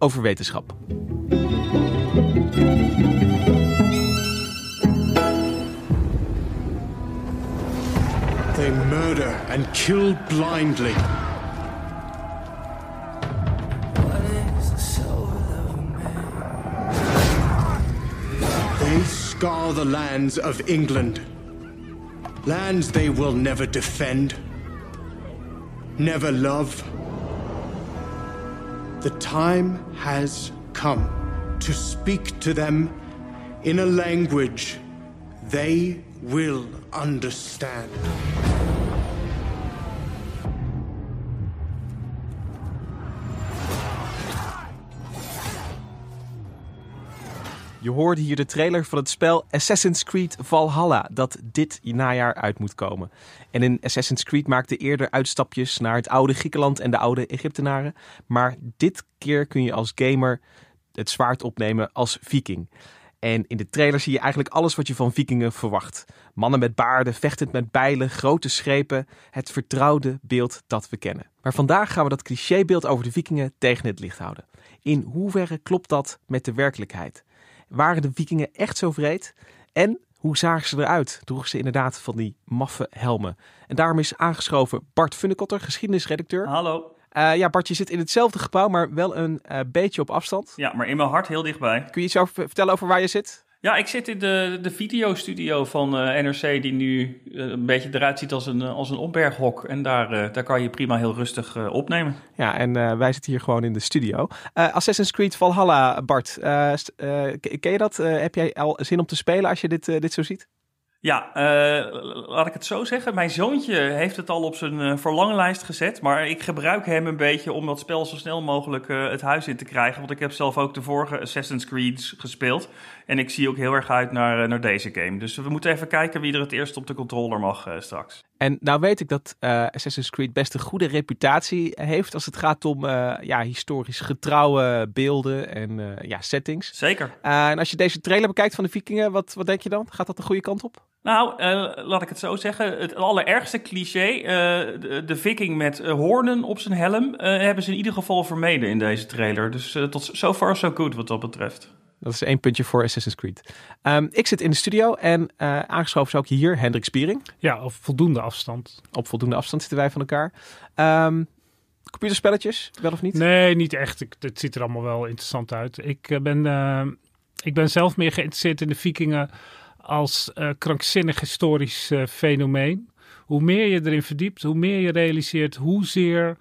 over wetenschap. They murder and kill blindly. They scar the lands of England. Lands they will never defend, never love. The time has come to speak to them in a language they will understand. Je hoorde hier de trailer van het spel Assassin's Creed Valhalla, dat dit najaar uit moet komen. En in Assassin's Creed maakte eerder uitstapjes naar het oude Griekenland en de oude Egyptenaren. Maar dit keer kun je als gamer het zwaard opnemen als viking. En in de trailer zie je eigenlijk alles wat je van vikingen verwacht. Mannen met baarden, vechtend met bijlen, grote schepen. Het vertrouwde beeld dat we kennen. Maar vandaag gaan we dat clichébeeld over de vikingen tegen het licht houden. In hoeverre klopt dat met de werkelijkheid? Waren de vikingen echt zo vreed? En hoe zagen ze eruit? Droegen ze inderdaad van die maffe helmen? En daarom is aangeschoven Bart Funnekotter, geschiedenisredacteur. Hallo. Uh, ja, Bart, je zit in hetzelfde gebouw, maar wel een uh, beetje op afstand. Ja, maar in mijn hart heel dichtbij. Kun je iets over, vertellen over waar je zit? Ja, ik zit in de, de videostudio van uh, NRC, die nu een beetje eruit ziet als een, als een opberghok. En daar, daar kan je prima heel rustig opnemen. Ja, en wij zitten hier gewoon in de studio. Assassin's Creed Valhalla, Bart, ken je dat? heb jij al zin om te spelen als je dit, dit zo ziet? Ja, laat ik het zo zeggen. Mijn zoontje heeft het al op zijn verlanglijst gezet. Maar ik gebruik hem een beetje om dat spel zo snel mogelijk het huis in te krijgen. Want ik heb zelf ook de vorige Assassin's Creed gespeeld. En ik zie ook heel erg uit naar, naar deze game. Dus we moeten even kijken wie er het eerst op de controller mag straks. En nou weet ik dat Assassin's Creed best een goede reputatie heeft als het gaat om ja, historisch getrouwe beelden en ja, settings. Zeker. en als je deze trailer bekijkt van de vikingen, wat, wat denk je dan? Gaat dat de goede kant op? Nou, laat ik het zo zeggen. Het allerergste cliché, de, de, viking met hoornen op zijn helm, hebben ze in ieder geval vermeden in deze trailer. Dus tot so far so good wat dat betreft. Dat is één puntje voor Assassin's Creed. Um, ik zit in de studio en aangeschoven zou ik hier Hendrik Spiering. Ja, op voldoende afstand. Op voldoende afstand zitten wij van elkaar. Um, computerspelletjes, wel of niet? Nee, niet echt. Ik, het ziet er allemaal wel interessant uit. Ik ben, ik ben zelf meer geïnteresseerd in de vikingen als krankzinnig historisch fenomeen. Hoe meer je erin verdiept, hoe meer je realiseert hoezeer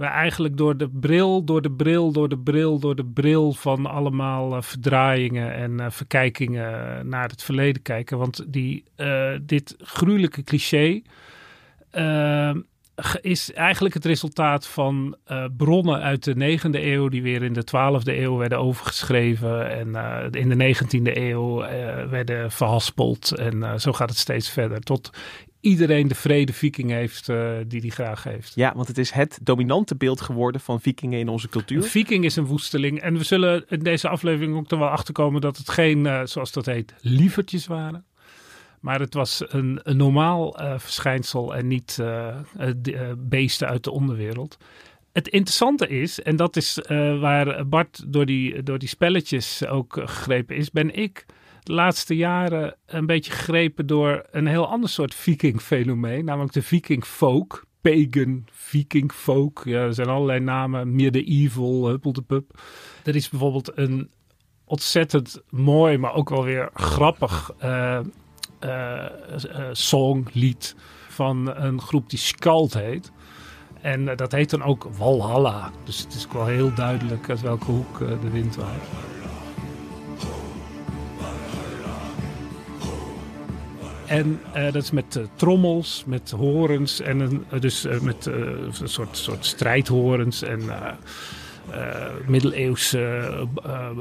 we eigenlijk door de bril, door de bril, door de bril, door de bril van allemaal uh, verdraaiingen en verkijkingen naar het verleden kijken. Want die, dit gruwelijke cliché is eigenlijk het resultaat van bronnen uit de 9e eeuw, die weer in de 12e eeuw werden overgeschreven en in de 19e eeuw werden verhaspeld. En zo gaat het steeds verder. Tot iedereen de vrede viking heeft die hij graag heeft. Ja, want het is het dominante beeld geworden van vikingen in onze cultuur. Een viking is een woesteling. En we zullen in deze aflevering ook er wel achterkomen dat het geen, zoals dat heet, lievertjes waren. Maar het was een, een normaal uh, verschijnsel en niet uh, beesten uit de onderwereld. Het interessante is, en dat is waar Bart door die, door die spelletjes ook gegrepen is, ben ik laatste jaren een beetje gegrepen door een heel ander soort viking-fenomeen, namelijk de viking-folk. pagan, viking folk. Ja, er zijn allerlei namen. Medieval, pup. Er is bijvoorbeeld een ontzettend mooi, maar ook wel weer grappig uh, uh, song, lied van een groep die Skald heet. En dat heet dan ook Walhalla. Dus het is wel heel duidelijk uit welke hoek de wind waait. En uh, dat is met uh, trommels, met horens en een, dus met een soort, soort strijdhorens en middeleeuwse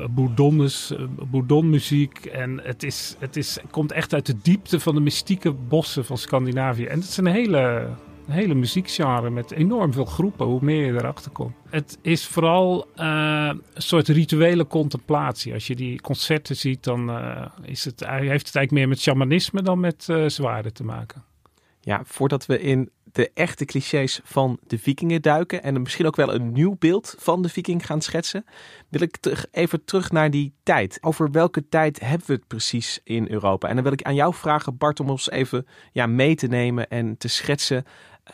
bourdonnes, bourdonmuziek. En het, is, het is, komt echt uit de diepte van de mystieke bossen van Scandinavië. En het is een hele hele muziekgenre met enorm veel groepen, hoe meer je erachter komt. Het is vooral uh, een soort rituele contemplatie. Als je die concerten ziet, dan uh, is het, heeft het eigenlijk meer met shamanisme dan met uh, zwaarden te maken. Ja, voordat we in de echte clichés van de vikingen duiken en misschien ook wel een nieuw beeld van de viking gaan schetsen, wil ik even terug naar die tijd. Over welke tijd hebben we het precies in Europa? En dan wil ik aan jou vragen, Bart, om ons even ja, mee te nemen en te schetsen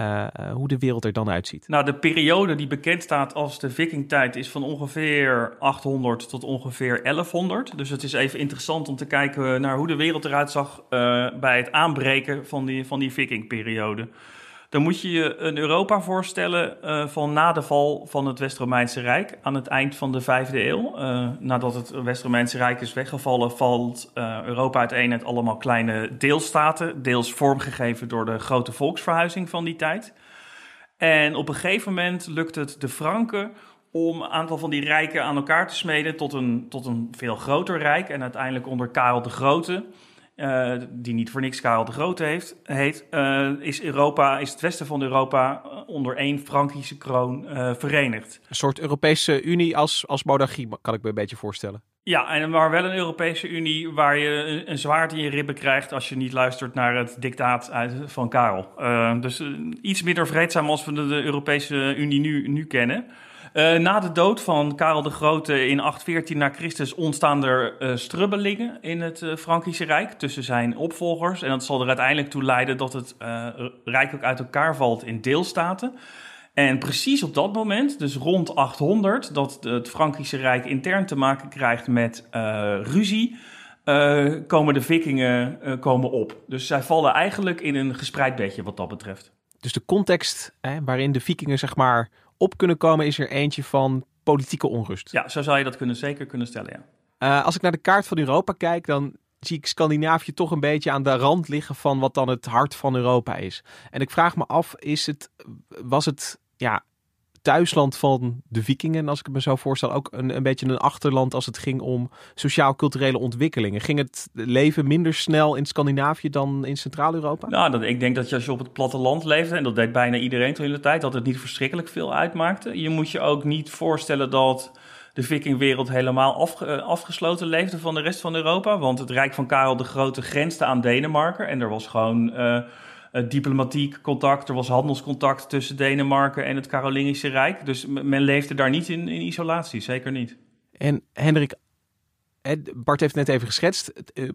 uh, hoe de wereld er dan uitziet. Nou, de periode die bekend staat als de vikingtijd is van ongeveer 800 tot ongeveer 1100. Dus het is even interessant om te kijken naar hoe de wereld eruit zag uh, bij het aanbreken van die, van die vikingperiode. Dan moet je je een Europa voorstellen uh, van na de val van het West-Romeinse Rijk aan het eind van de vijfde eeuw. Uh, nadat het West-Romeinse Rijk is weggevallen, valt uh, Europa uiteen uit allemaal kleine deelstaten, deels vormgegeven door de grote volksverhuizing van die tijd. En op een gegeven moment lukt het de Franken om een aantal van die rijken aan elkaar te smeden tot een, tot een veel groter rijk. En uiteindelijk onder Karel de Grote uh, die niet voor niks Karel de Grote heeft, heet, uh, is, Europa, is het westen van Europa onder één Frankische kroon uh, verenigd. Een soort Europese Unie als, als monarchie, kan ik me een beetje voorstellen. Ja, en maar wel een Europese Unie waar je een, een zwaard in je ribben krijgt als je niet luistert naar het dictaat uit, van Karel. dus iets minder vreedzaam als we de, de Europese Unie nu, nu kennen. Uh, na de dood van Karel de Grote in 814 na Christus ontstaan er uh, strubbelingen in het uh, Frankische Rijk tussen zijn opvolgers. En dat zal er uiteindelijk toe leiden dat het Rijk ook uit elkaar valt in deelstaten. En precies op dat moment, dus rond 800, dat het Frankische Rijk intern te maken krijgt met ruzie, komen de vikingen komen op. Dus zij vallen eigenlijk in een gespreid bedje wat dat betreft. Dus de context hè, waarin de vikingen zeg maar op kunnen komen, is er eentje van politieke onrust. Ja, zo zou je dat kunnen, zeker kunnen stellen, ja. Uh, als ik naar de kaart van Europa kijk, dan zie ik Scandinavië toch een beetje aan de rand liggen van wat dan het hart van Europa is. En ik vraag me af, is het, was het ja, thuisland van de vikingen, als ik het me zo voorstel, ook een, een beetje een achterland als het ging om sociaal-culturele ontwikkelingen. Ging het leven minder snel in Scandinavië dan in Centraal-Europa? Nou, dat, ik denk dat als je op het platteland leefde, en dat deed bijna iedereen toen in de tijd, dat het niet verschrikkelijk veel uitmaakte. Je moet je ook niet voorstellen dat de vikingwereld helemaal afge, afgesloten leefde van de rest van Europa. Want het Rijk van Karel de Grote grensde aan Denemarken en er was gewoon... Uh, diplomatiek contact, er was handelscontact tussen Denemarken en het Carolingische Rijk. Dus men leefde daar niet in, in isolatie, zeker niet. En Hendrik, Bart heeft net even geschetst,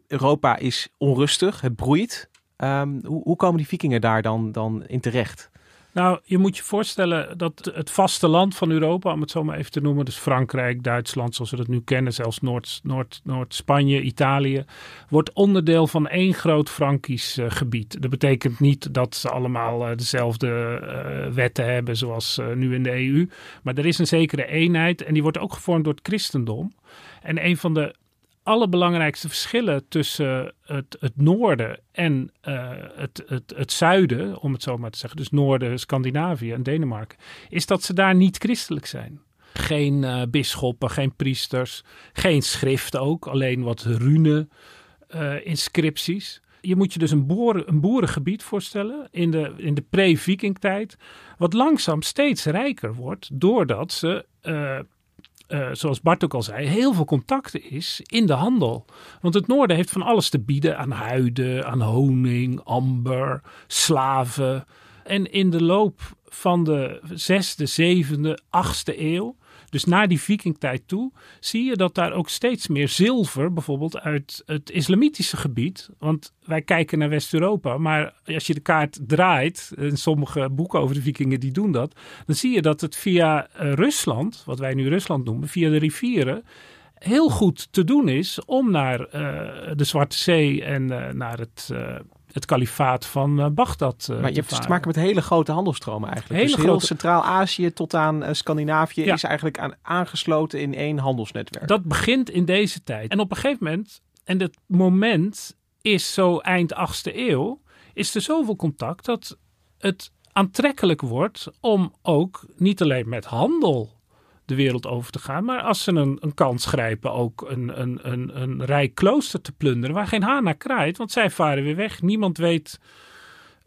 Europa is onrustig, het broeit. Um, hoe, hoe, komen die vikingen daar dan, dan in terecht? Nou, je moet je voorstellen dat het vasteland van Europa, om het zo maar even te noemen, dus Frankrijk, Duitsland, zoals we dat nu kennen, zelfs Noord, Noord, Noord-Spanje, Italië, wordt onderdeel van één groot Frankisch uh, gebied. Dat betekent niet dat ze allemaal uh, dezelfde uh, wetten hebben zoals nu in de EU, maar er is een zekere eenheid en die wordt ook gevormd door het christendom. En een van de allerbelangrijkste verschillen tussen het, het noorden en uh, het, het, het zuiden, om het zo maar te zeggen, dus noorden, Scandinavië en Denemarken, is dat ze daar niet christelijk zijn. Geen uh, bisschoppen, geen priesters, geen schrift ook, alleen wat rune uh, inscripties. Je moet je dus een, boeren, een boerengebied voorstellen in de, in de pre-vikingtijd, wat langzaam steeds rijker wordt doordat ze uh, zoals Bart ook al zei, heel veel contacten is in de handel. Want het noorden heeft van alles te bieden aan huiden, aan honing, amber, slaven. En in de loop van de zesde, zevende, achtste eeuw Dus naar die vikingtijd toe zie je dat daar ook steeds meer zilver, bijvoorbeeld uit het islamitische gebied. Want wij kijken naar West-Europa, maar als je de kaart draait, en sommige boeken over de vikingen die doen dat, dan zie je dat het via eh, Rusland, wat wij nu Rusland noemen, via de rivieren, heel goed te doen is om naar uh, de Zwarte Zee en uh, naar het, het kalifaat van uh, Bagdad Maar je te hebt te varen. maken met hele grote handelstromen eigenlijk. Hele dus heel Centraal-Azië tot aan eh, Scandinavië Ja. is eigenlijk aan, aangesloten in één handelsnetwerk. Dat begint in deze tijd. En op een gegeven moment, en het moment is zo eind 8e eeuw, is er zoveel contact dat het aantrekkelijk wordt om ook niet alleen met handel de wereld over te gaan, maar als ze een, een kans grijpen ook een, een, een, een rijk klooster te plunderen waar geen haan naar kraait, want zij varen weer weg. Niemand weet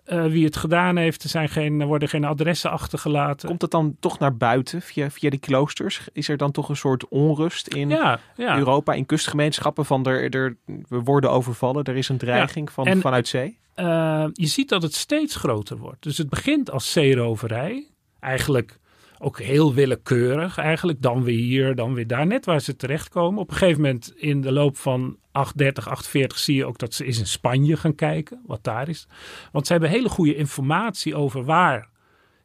eh, wie het gedaan heeft. Er, zijn geen, er worden geen adressen achtergelaten. Komt het dan toch naar buiten via, via die kloosters? Is er dan toch een soort onrust in ja, ja. Europa, in kustgemeenschappen van er, er, we worden overvallen, er is een dreiging van, En- vanuit zee? Eh, je ziet dat het steeds groter wordt. Dus het begint als zeeroverij. Eigenlijk ook heel willekeurig. Eigenlijk dan weer hier, dan weer daar. Net waar ze terechtkomen. Op een gegeven moment in de loop van 830, 840 zie je ook dat ze eens in Spanje gaan kijken. Wat daar is. Want ze hebben hele goede informatie over waar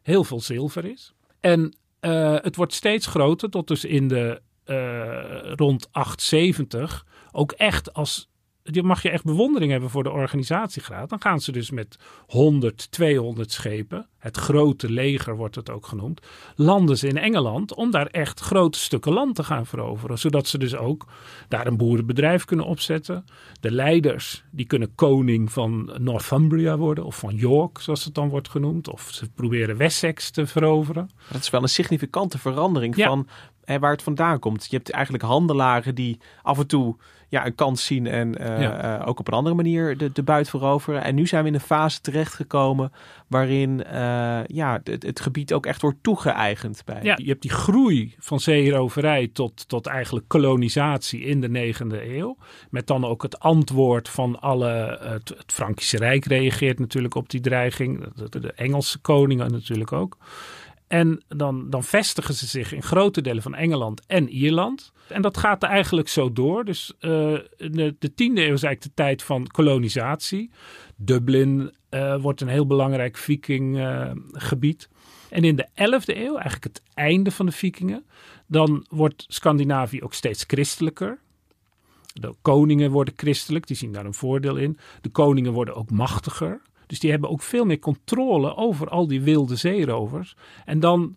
heel veel zilver is. En eh, het wordt steeds groter tot dus in de eh, rond 870 ook echt als je mag je echt bewondering hebben voor de organisatiegraad. Dan gaan ze dus met 100, 200 schepen, het grote leger wordt het ook genoemd, landen ze in Engeland om daar echt grote stukken land te gaan veroveren. Zodat ze dus ook daar een boerenbedrijf kunnen opzetten. De leiders, die kunnen koning van Northumbria worden of van York, zoals het dan wordt genoemd. Of ze proberen Wessex te veroveren. Dat is wel een significante verandering Ja. van hè, waar het vandaan komt. Je hebt eigenlijk handelaren die af en toe ja, een kans zien en eh, Ja. eh, ook op een andere manier de, de buit veroveren. En nu zijn we in een fase terechtgekomen waarin eh, ja, het, het gebied ook echt wordt toegeëigend bij. Ja, je hebt die groei van zeeroverij tot, tot eigenlijk kolonisatie in de negende eeuw. Met dan ook het antwoord van alle. Het, het Frankische Rijk reageert natuurlijk op die dreiging. De, de Engelse koningen natuurlijk ook. En dan, dan vestigen ze zich in grote delen van Engeland en Ierland. En dat gaat er eigenlijk zo door. Dus eh, de, de tiende eeuw is eigenlijk de tijd van kolonisatie. Dublin eh, wordt een heel belangrijk vikinggebied. en in de 11e eeuw, eigenlijk het einde van de vikingen, dan wordt Scandinavië ook steeds christelijker. De koningen worden christelijk, die zien daar een voordeel in. De koningen worden ook machtiger. Dus die hebben ook veel meer controle over al die wilde zeerovers. En dan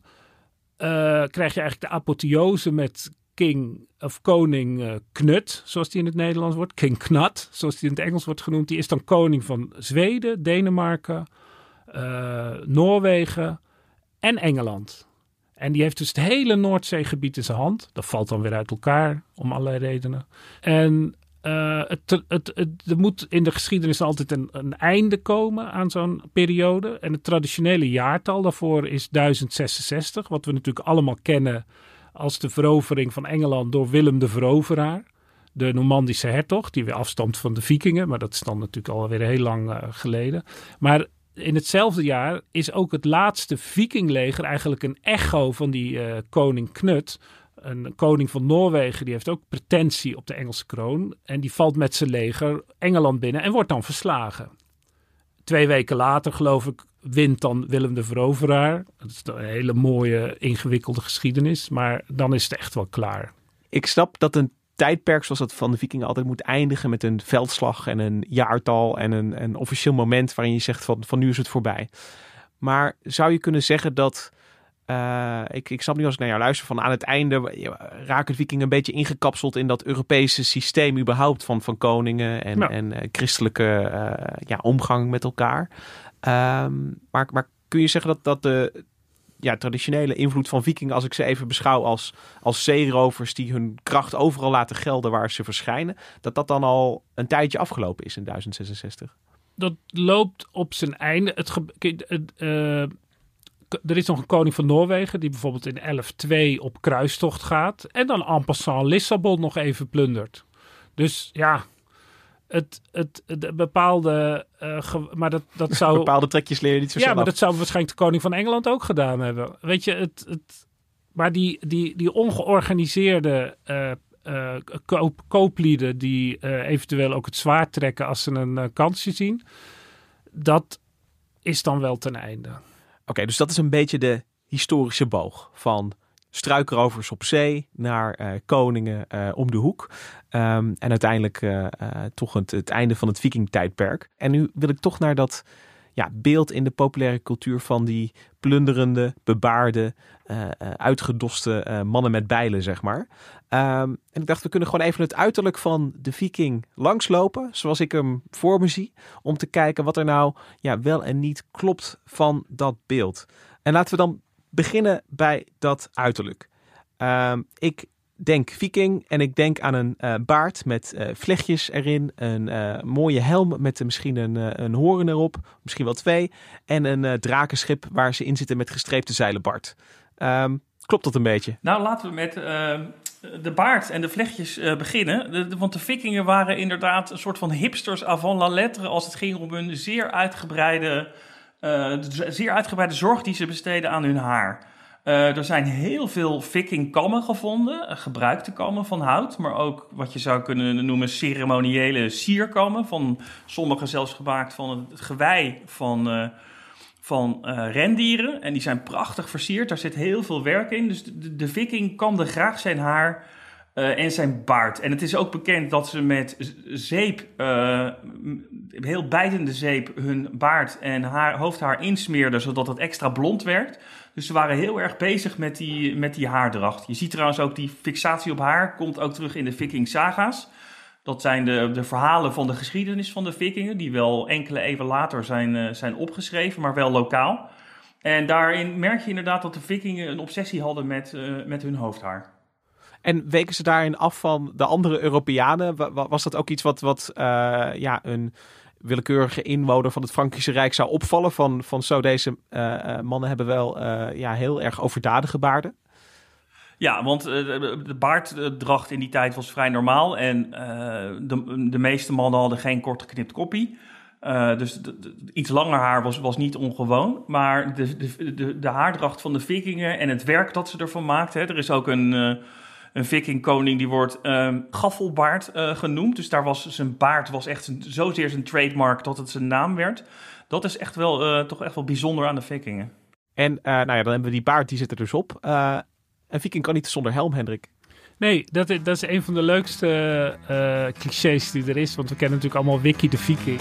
eh, krijg je eigenlijk de apotheose met king of koning eh, Knut, zoals die in het Nederlands wordt. King Knut, zoals die in het Engels wordt genoemd. Die is dan koning van Zweden, Denemarken, eh, Noorwegen en Engeland. En die heeft dus het hele Noordzeegebied in zijn hand. Dat valt dan weer uit elkaar om allerlei redenen. En eh, het, er moet in de geschiedenis altijd een, een einde komen aan zo'n periode. En het traditionele jaartal daarvoor is 1066, wat we natuurlijk allemaal kennen als de verovering van Engeland door Willem de Veroveraar. De Normandische hertog, die weer afstamt van de vikingen, maar dat is dan natuurlijk alweer heel lang eh, geleden. Maar in hetzelfde jaar is ook het laatste vikingleger eigenlijk een echo van die eh, koning Knut. Een koning van Noorwegen, die heeft ook pretentie op de Engelse kroon. En die valt met zijn leger Engeland binnen en wordt dan verslagen. Twee weken later, geloof ik, wint dan Willem de Veroveraar. Dat is een hele mooie, ingewikkelde geschiedenis. Maar dan is het echt wel klaar. Ik snap dat een tijdperk zoals dat van de vikingen altijd moet eindigen met een veldslag en een jaartal en een, officieel moment waarin je zegt van, van nu is het voorbij. Maar zou je kunnen zeggen dat, eh, ik, ik snap nu als ik naar jou luister, van aan het einde ja, raken de vikingen een beetje ingekapseld in dat Europese systeem überhaupt van, van koningen en, eh, christelijke eh, ja, omgang met elkaar. Ehm, maar, maar kun je zeggen dat, dat de ja, traditionele invloed van vikingen, als ik ze even beschouw als, als zeerovers die hun kracht overal laten gelden waar ze verschijnen, dat dat dan al een tijdje afgelopen is in 1066? dat loopt op zijn einde. Het ge- eh, er is nog een koning van Noorwegen die bijvoorbeeld in 11.2 op kruistocht gaat. En dan en passant Lissabon nog even plundert. Dus ja, het, het, de bepaalde... eh, ge- maar dat, dat zou... Bepaalde trekjes leren niet zo ja, maar af. dat zou waarschijnlijk de koning van Engeland ook gedaan hebben. Weet je, het, het, maar die, die, die ongeorganiseerde uh, uh, koop, kooplieden die uh, eventueel ook het zwaard trekken als ze een kansje zien, dat is dan wel ten einde. Oké, dus dat is een beetje de historische boog van struikrovers op zee naar uh, koningen uh, om de hoek. Um, en uiteindelijk uh, toch het, het, einde van het vikingtijdperk. En nu wil ik toch naar dat ja, beeld in de populaire cultuur van die plunderende, bebaarde, uitgedoste mannen met bijlen, zeg maar. Um, en ik dacht, we kunnen gewoon even het uiterlijk van de viking langslopen, zoals ik hem voor me zie, om te kijken wat er nou ja, wel en niet klopt van dat beeld. En laten we dan beginnen bij dat uiterlijk. Um, ik denk viking en ik denk aan een uh, baard met uh, vlechtjes erin, een uh, mooie helm met misschien een, een horen erop, misschien wel twee, en een drakenschip waar ze in zitten met gestreepte zeilen Bart. Um, klopt dat een beetje? Nou, laten we met ehm, de baard en de vlechtjes beginnen. Want de vikingen waren inderdaad een soort van hipsters avant la lettre als het ging om hun zeer uitgebreide zeer uitgebreide zorg die ze besteden aan hun haar. Uh, er zijn heel veel vikingkammen gevonden, uh, gebruikte kammen van hout, maar ook wat je zou kunnen noemen ceremoniële sierkammen, van sommigen zelfs gemaakt van het gewei van, van rendieren. En die zijn prachtig versierd, daar zit heel veel werk in. Dus de, viking kamde graag zijn haar en zijn baard. En het is ook bekend dat ze met zeep, heel bijtende zeep, hun baard en haar, hoofdhaar insmeerden, zodat het extra blond werd. Dus ze waren heel erg bezig met die, met die haardracht. Je ziet trouwens ook die fixatie op haar, komt ook terug in de Viking saga's. Dat zijn de, de verhalen van de geschiedenis van de vikingen, die wel enkele eeuwen later zijn, uh, zijn opgeschreven, maar wel lokaal. En daarin merk je inderdaad dat de vikingen een obsessie hadden met, met hun hoofdhaar. En weken ze daarin af van de andere Europeanen? Was dat ook iets wat, wat uh, ja, een willekeurige inwoner van het Frankische Rijk zou opvallen? Van, van zo, deze uh, mannen hebben wel uh, ja, heel erg overdadige baarden? Ja, want de baarddracht in die tijd was vrij normaal. En de, de meeste mannen hadden geen kort geknipt koppie. Dus iets langer haar was, was niet ongewoon. Maar de, de, de, haardracht van de vikingen en het werk dat ze ervan maakten. Er is ook een, een vikingkoning die wordt um, Gaffelbaard uh, genoemd. Dus daar was zijn baard was echt een, zozeer zijn trademark dat het zijn naam werd. Dat is echt wel, uh, toch echt wel bijzonder aan de vikingen. En uh, nou ja, dan hebben we die baard, die zit er dus op. een viking kan niet zonder helm, Hendrik. Nee, dat is, dat is een van de leukste clichés die er is. Want we kennen natuurlijk allemaal Wiki de Viking.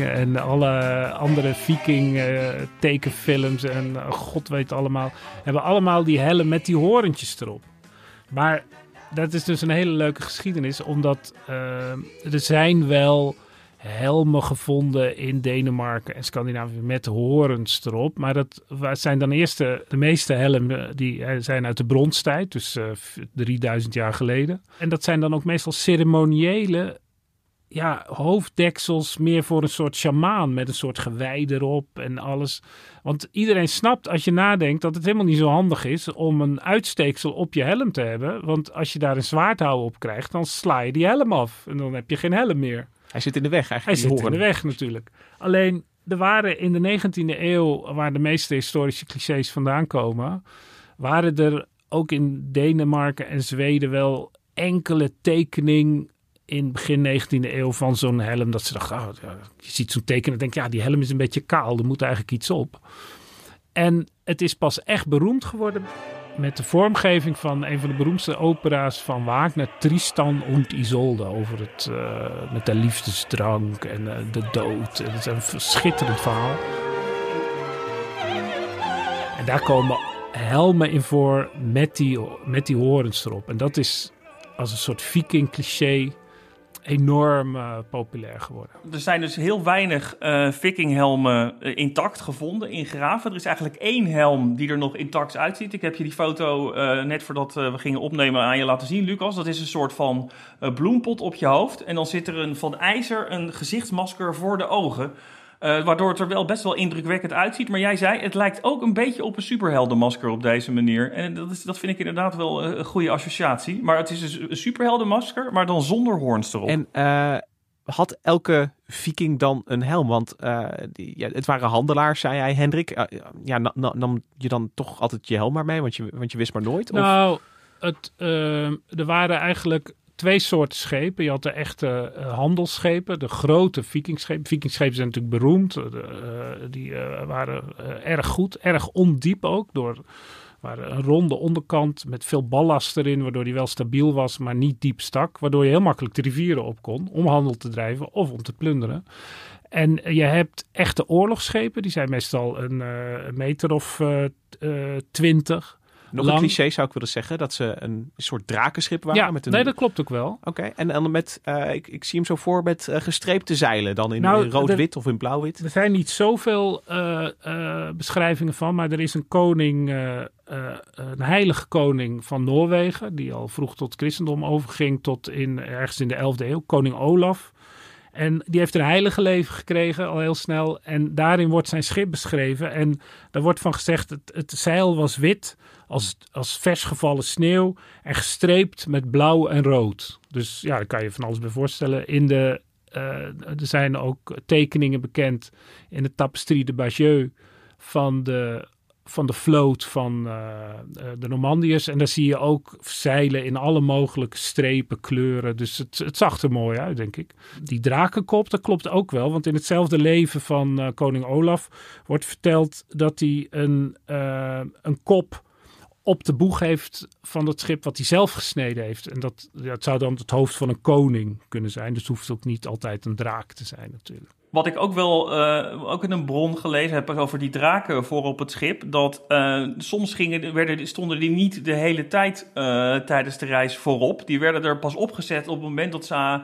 En alle andere viking uh, tekenfilms en uh, god weet allemaal, hebben allemaal die helm met die horentjes erop. Maar dat is dus een hele leuke geschiedenis, omdat uh, er zijn wel helmen gevonden in Denemarken en Scandinavië met horens erop. Maar dat zijn dan eerst de, de meeste helmen die zijn uit de bronstijd, dus 3000 jaar geleden. En dat zijn dan ook meestal ceremoniële ja, hoofddeksels meer voor een soort sjamaan met een soort gewei erop en alles. Want iedereen snapt als je nadenkt dat het helemaal niet zo handig is om een uitsteeksel op je helm te hebben. Want als je daar een zwaardhouw op krijgt, dan sla je die helm af en dan heb je geen helm meer. Hij zit in de weg eigenlijk. Hij zit in de weg natuurlijk. Alleen er waren in de 19e eeuw, waar de meeste historische clichés vandaan komen, waren er ook in Denemarken en Zweden wel enkele tekening in begin 19e eeuw van zo'n helm. Dat ze dachten, oh, je ziet zo'n teken en denk ja, die helm is een beetje kaal. Er moet eigenlijk iets op. En het is pas echt beroemd geworden met de vormgeving van een van de beroemdste opera's van Wagner, Tristan und Isolde, over het, uh, met de liefdesdrank en uh, de dood. Het is een schitterend verhaal. En daar komen helmen in voor met die, met die horens erop. En dat is als een soort viking cliché enorm uh, populair geworden. Er zijn dus heel weinig uh, vikinghelmen uh, intact gevonden, ingraven. Er is eigenlijk één helm die er nog intact uitziet. Ik heb je die foto net voordat we gingen opnemen aan je laten zien, Lucas. Dat is een soort van bloempot op je hoofd. En dan zit er een, van ijzer een gezichtsmasker voor de ogen. Uh, waardoor het er wel best wel indrukwekkend uitziet. Maar jij zei, het lijkt ook een beetje op een superheldenmasker op deze manier. En dat, is, dat vind ik inderdaad wel een goede associatie. Maar het is dus een superheldenmasker, maar dan zonder hoorns erop. En uh, had elke viking dan een helm? Want eh, die, ja, het waren handelaars, zei hij, Hendrik. Eh, ja, na- na- nam je dan toch altijd je helm maar mee? Want je, want je wist maar nooit? Of? Nou, het, ehm, er waren eigenlijk twee soorten schepen. Je had de echte eh, handelsschepen, de grote vikingschepen. Vikingschepen zijn natuurlijk beroemd. Eh, eh, die waren erg goed, erg ondiep ook. Door waren een ronde onderkant met veel ballast erin, waardoor die wel stabiel was, maar niet diep stak. Waardoor je heel makkelijk de rivieren op kon om handel te drijven of om te plunderen. En je hebt echte oorlogsschepen, die zijn meestal een, meter of eh, eh, twintig. Nog lang- een cliché zou ik willen zeggen, dat ze een soort drakenschip waren. Ja, met een... nee, dat klopt ook wel. Oké, en dan met, eh, ik, ik zie hem zo voor met eh, gestreepte zeilen. Dan in, Nou, in rood-wit of in blauw-wit. Er zijn niet zoveel eh, beschrijvingen van, maar er is een koning, een heilige koning van Noorwegen, die al vroeg tot christendom overging, tot in, ergens in de 11e eeuw, koning Olaf. En die heeft een heilige leven gekregen al heel snel. En daarin wordt zijn schip beschreven. En daar wordt van gezegd, het, het zeil was wit als, als vers gevallen sneeuw en gestreept met blauw en rood. Dus ja, daar kan je van alles bij voorstellen. In de, eh, er zijn ook tekeningen bekend in de tapisserie de Bagieux van de, van de vloot van eh, eh, de Normandiërs. En daar zie je ook zeilen in alle mogelijke strepen, kleuren. Dus het, het zag er mooi uit, denk ik. Die drakenkop, dat klopt ook wel. Want in hetzelfde leven van eh, koning Olaf wordt verteld dat hij een, een kop op de boeg heeft van dat schip wat hij zelf gesneden heeft. En dat, het zou dan het hoofd van een koning kunnen zijn. Dus het hoeft ook niet altijd een draak te zijn natuurlijk. Wat ik ook wel eh, ook in een bron gelezen heb over die draken voor op het schip. Dat eh, soms gingen, werden, stonden die niet de hele tijd eh, tijdens de reis voorop. Die werden er pas opgezet op het moment dat ze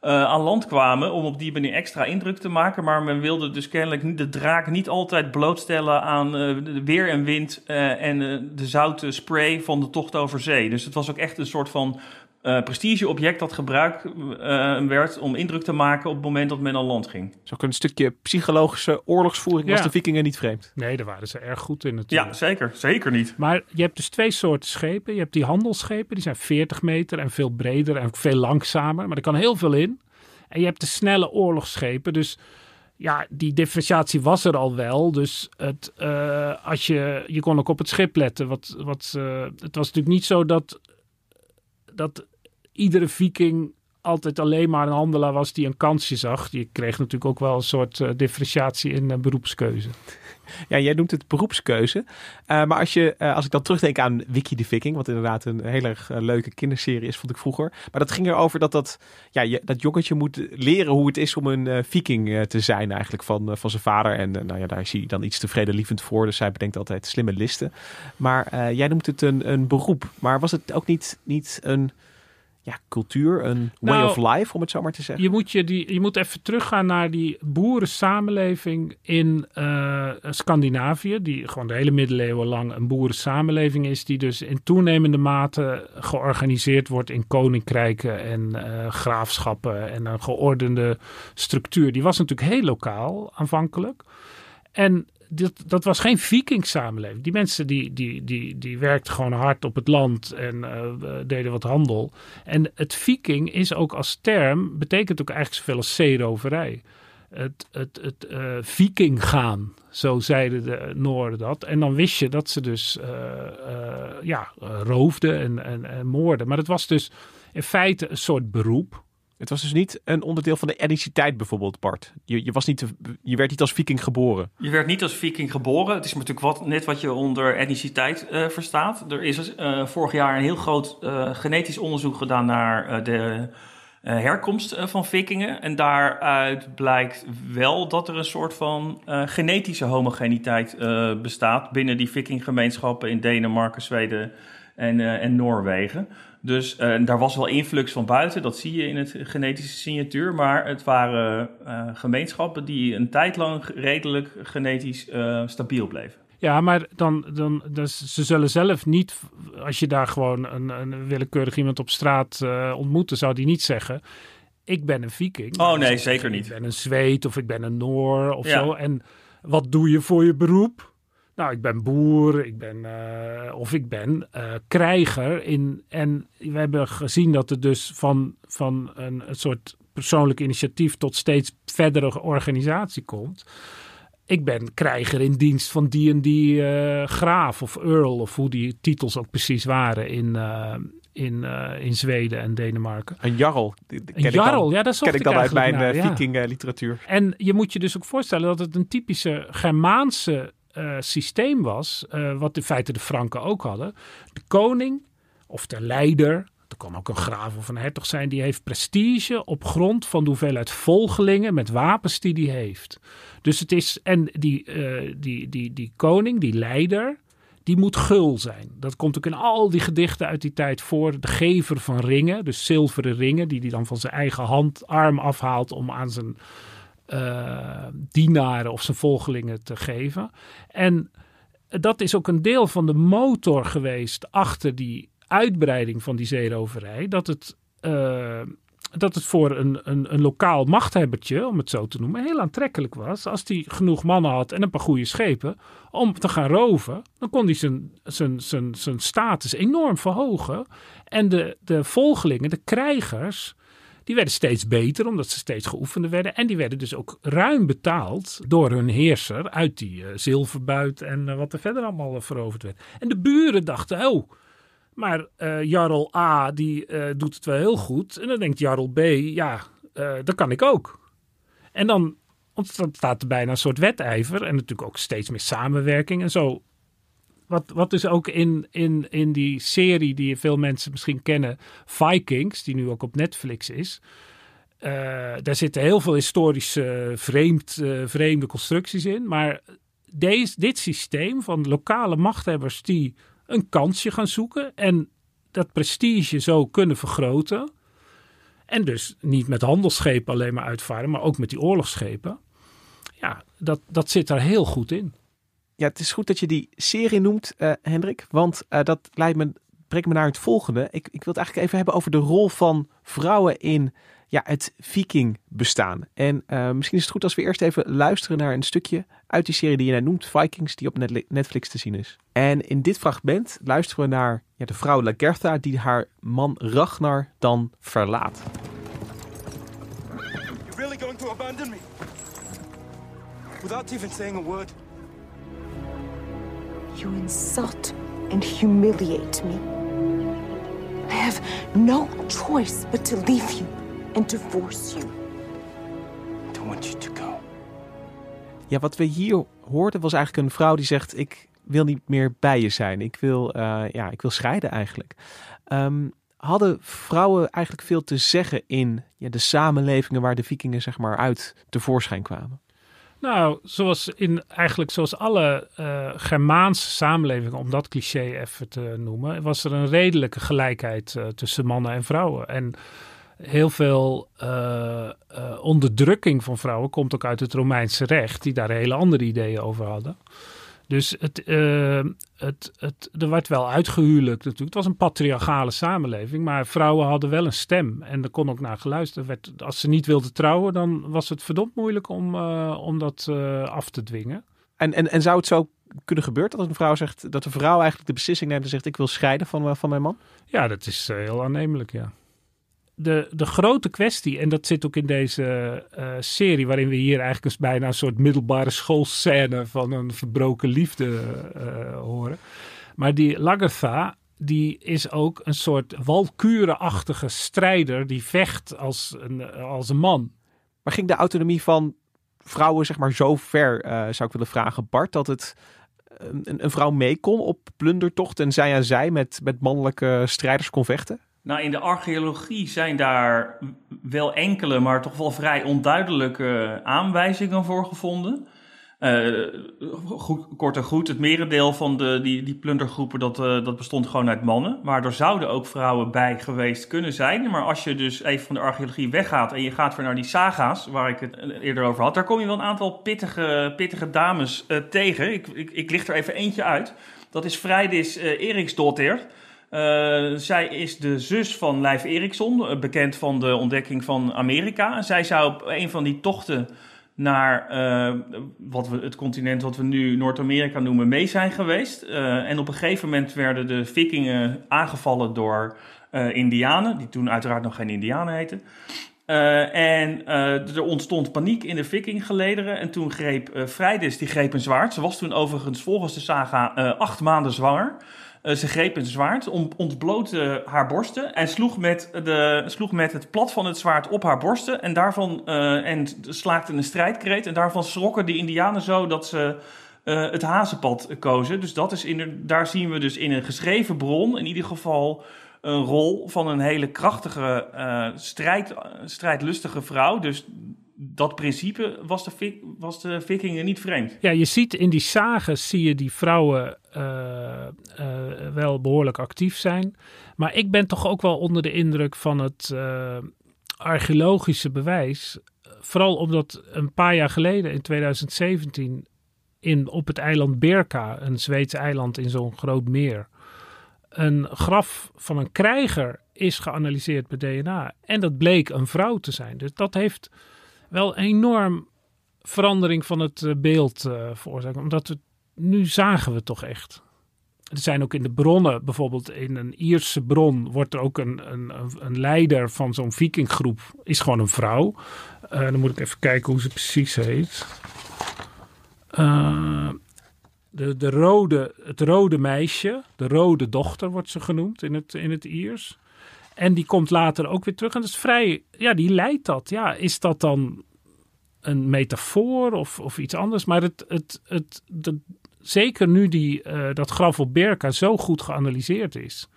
aan land kwamen. Om op die manier extra indruk te maken. Maar men wilde dus kennelijk de draak niet altijd blootstellen aan de weer en wind. en de zoute spray van de tocht over zee. Dus het was ook echt een soort van eh, prestigeobject dat gebruikt eh, werd om indruk te maken op het moment dat men aan land ging. Dus ook een stukje psychologische oorlogsvoering was de vikingen niet vreemd. Nee, daar waren ze erg goed in natuurlijk. Ja, zeker. Zeker niet. Maar je hebt dus twee soorten schepen. Je hebt die handelsschepen, die zijn 40 meter en veel breder en veel langzamer. Maar er kan heel veel in. En je hebt de snelle oorlogsschepen. Dus ja, die differentiatie was er al wel. Dus het, eh, als je, je kon ook op het schip letten. Wat, wat, eh, het was natuurlijk niet zo dat, dat iedere viking altijd alleen maar een handelaar was die een kansje zag. Je kreeg natuurlijk ook wel een soort eh, differentiatie in eh, beroepskeuze. Ja, jij noemt het beroepskeuze. Eh, maar als, je, als ik dan terugdenk aan Wiki de Viking, wat inderdaad een heel erg leuke kinderserie is, vond ik vroeger. Maar dat ging erover dat dat, ja, je, dat jongetje moet leren hoe het is om een viking te zijn eigenlijk van, van zijn vader. En nou ja, daar is hij dan iets te vredelievend voor, dus hij bedenkt altijd slimme listen. Maar jij noemt het een, een beroep. Maar was het ook niet, niet een ja, cultuur, een way Nou, of life, om het zo maar te zeggen? Je moet, je, die, je moet even teruggaan naar die boerensamenleving in eh, Scandinavië. Die gewoon de hele middeleeuwen lang een boerensamenleving is. Die dus in toenemende mate georganiseerd wordt in koninkrijken en eh, graafschappen. En een geordende structuur. Die was natuurlijk heel lokaal aanvankelijk. En dat, dat was geen viking-samenleving. Die mensen die, die, die, die werkten gewoon hard op het land en eh, deden wat handel. En het viking is ook als term, betekent ook eigenlijk zoveel als zeeroverij. Het, het, het eh, viking gaan, zo zeiden de Noorden dat. En dan wist je dat ze dus eh, ja, roofden en, en, en moorden. Maar het was dus in feite een soort beroep. Het was dus niet een onderdeel van de etniciteit bijvoorbeeld, Bart. Je, je, was niet, je werd niet als viking geboren. Je werd niet als viking geboren. Het is natuurlijk wat, net wat je onder etniciteit eh, verstaat. Er is eh, vorig jaar een heel groot eh, genetisch onderzoek gedaan naar de herkomst van vikingen. En daaruit blijkt wel dat er een soort van genetische homogeniteit bestaat binnen die vikinggemeenschappen in Denemarken, Zweden en, en Noorwegen. Dus eh, daar was wel influx van buiten, dat zie je in het genetische signatuur. Maar het waren eh, gemeenschappen die een tijd lang redelijk genetisch eh, stabiel bleven. Ja, maar dan, dan, dus ze zullen zelf niet, als je daar gewoon een, een willekeurig iemand op straat ontmoette, zou die niet zeggen: Ik ben een Viking. Oh nee, zeker niet. Ik ben een Zweed of ik ben een Noor of ja. zo. En wat doe je voor je beroep? Nou, ik ben boer, ik ben, eh, of ik ben eh, krijger. In, en we hebben gezien dat het dus van, van een, een soort persoonlijk initiatief tot steeds verdere organisatie komt. Ik ben krijger in dienst van die en die eh, graaf of earl, of hoe die titels ook precies waren in, in, in Zweden en Denemarken. Een jarl. Een jarl, ja, dat ken ik dan uit mijn naar, ja. viking literatuur. En je moet je dus ook voorstellen dat het een typische Germaanse eh, systeem was, eh, wat in feite de Franken ook hadden. De koning of de leider, er kan ook een graaf of een hertog zijn, die heeft prestige op grond van de hoeveelheid volgelingen met wapens die die heeft. Dus het is, en die, eh, die, die, die koning, die leider, die moet gul zijn. Dat komt ook in al die gedichten uit die tijd voor. De gever van ringen, dus zilveren ringen, die hij dan van zijn eigen hand, arm afhaalt om aan zijn eh, dienaren of zijn volgelingen te geven. En dat is ook een deel van de motor geweest achter die uitbreiding van die zeeroverij. Dat het, eh, dat het voor een, een, een lokaal machthebbertje, om het zo te noemen, heel aantrekkelijk was. Als hij genoeg mannen had en een paar goede schepen om te gaan roven, dan kon hij zijn, zijn, zijn, zijn status enorm verhogen. En de, de volgelingen, de krijgers, die werden steeds beter omdat ze steeds geoefender werden. En die werden dus ook ruim betaald door hun heerser uit die eh, zilverbuit en eh, wat er verder allemaal eh, veroverd werd. En de buren dachten, oh, maar Jarl A die doet het wel heel goed. En dan denkt Jarl B, ja, dat kan ik ook. En dan ontstaat er bijna een soort wedijver en natuurlijk ook steeds meer samenwerking en zo. Wat, wat dus ook in, in, in die serie die veel mensen misschien kennen, Vikings, die nu ook op Netflix is. eh, daar zitten heel veel historische vreemd, eh, vreemde constructies in. Maar deze, dit systeem van lokale machthebbers die een kansje gaan zoeken en dat prestige zo kunnen vergroten. En dus niet met handelsschepen alleen maar uitvaren, maar ook met die oorlogsschepen. Ja, dat, dat zit er heel goed in. Ja, het is goed dat je die serie noemt, eh, Hendrik. Want eh, dat leidt me, brengt me naar het volgende. Ik, ik wil het eigenlijk even hebben over de rol van vrouwen in ja, het viking bestaan. En eh, misschien is het goed als we eerst even luisteren naar een stukje uit die serie die je net noemt, Vikings, die op Netflix te zien is. En in dit fragment luisteren we naar ja, de vrouw Lagertha die haar man Ragnar dan verlaat. Without even saying a word? You insult and humiliate me. I have no choice but to leave you and to force you. I don't want you to go. Ja, wat we hier hoorden was eigenlijk een vrouw die zegt: Ik wil niet meer bij je zijn. Ik wil, eh, ja, ik wil scheiden eigenlijk. Ehm, hadden vrouwen eigenlijk veel te zeggen in ja, de samenlevingen waar de vikingen zeg maar uit tevoorschijn kwamen? Nou, zoals in eigenlijk zoals alle eh, Germaanse samenlevingen, om dat cliché even te noemen, was er een redelijke gelijkheid eh, tussen mannen en vrouwen. En heel veel eh, onderdrukking van vrouwen komt ook uit het Romeinse recht, die daar hele andere ideeën over hadden. Dus het, eh, het, het, er werd wel uitgehuwelijkt natuurlijk. Het was een patriarchale samenleving, maar vrouwen hadden wel een stem. En er kon ook naar geluisterd. Er Werd, als ze niet wilden trouwen, dan was het verdomd moeilijk om, eh, om dat eh, af te dwingen. En, en, en zou het zo kunnen gebeuren dat een vrouw zegt dat de vrouw eigenlijk de beslissing neemt en zegt: Ik wil scheiden van, eh, van mijn man? Ja, dat is heel aannemelijk, ja. De, de grote kwestie, en dat zit ook in deze eh, serie, waarin we hier eigenlijk eens bijna een soort middelbare schoolscène van een verbroken liefde eh, horen. Maar die Lagertha, die is ook een soort walkurenachtige strijder die vecht als een, als een man. Maar ging de autonomie van vrouwen zeg maar zo ver, eh, zou ik willen vragen, Bart, dat het een, een vrouw mee kon op plundertocht en zij aan zij met, met mannelijke strijders kon vechten? Nou, in de archeologie zijn daar wel enkele, maar toch wel vrij onduidelijke aanwijzingen voor gevonden. Eh, goed, kort en goed, het merendeel van de, die, die plundergroepen dat, eh, dat bestond gewoon uit mannen. Maar er zouden ook vrouwen bij geweest kunnen zijn. Maar als je dus even van de archeologie weggaat en je gaat weer naar die saga's, waar ik het eerder over had, daar kom je wel een aantal pittige, pittige dames eh, tegen. Ik, ik, ik licht er even eentje uit. Dat is Freydis uh, Eriksdottir. Uh, zij is de zus van Leif Erikson, bekend van de ontdekking van Amerika. Zij zou op een van die tochten naar eh, wat we, het continent wat we nu Noord-Amerika noemen mee zijn geweest. Eh, en op een gegeven moment werden de vikingen aangevallen door eh, indianen, die toen uiteraard nog geen indianen heten. Eh, en eh, er ontstond paniek in de vikinggelederen. En toen greep Freydis, die greep een zwaard. Ze was toen overigens volgens de saga acht maanden zwanger. Ze greep een zwaard, om, ontblootte haar borsten en sloeg met, de, sloeg met het plat van het zwaard op haar borsten. En, daarvan, en slaakte een strijdkreet. En daarvan schrokken de indianen zo dat ze het hazenpad kozen. Dus dat is in, daar zien we dus in een geschreven bron in ieder geval een rol van een hele krachtige, eh, strijd, strijdlustige vrouw. Dus dat principe was de, was de vikingen niet vreemd. Ja, je ziet in die zagen zie je die vrouwen eh, eh, wel behoorlijk actief zijn. Maar ik ben toch ook wel onder de indruk van het archeologische bewijs. Vooral omdat een paar jaar geleden, in 2017, in, op het eiland Birka, een Zweedse eiland in zo'n groot meer, een graf van een krijger is geanalyseerd met DNA. En dat bleek een vrouw te zijn. Dus dat heeft wel enorm verandering van het eh, beeld eh veroorzaakt. Omdat we, nu zagen we toch echt. Er zijn ook in de bronnen, bijvoorbeeld in een Ierse bron, wordt er ook een, een, een leider van zo'n vikinggroep, is gewoon een vrouw. Eh, dan moet ik even kijken hoe ze precies heet. Eh, de, de rode, het rode meisje, de rode dochter wordt ze genoemd in het, in het Iers. En die komt later ook weer terug. En dat is vrij, ja, die leidt dat. Ja, is dat dan een metafoor of, of iets anders? Maar het, het, het, de, zeker nu die, eh, dat graf op Berka zo goed geanalyseerd is.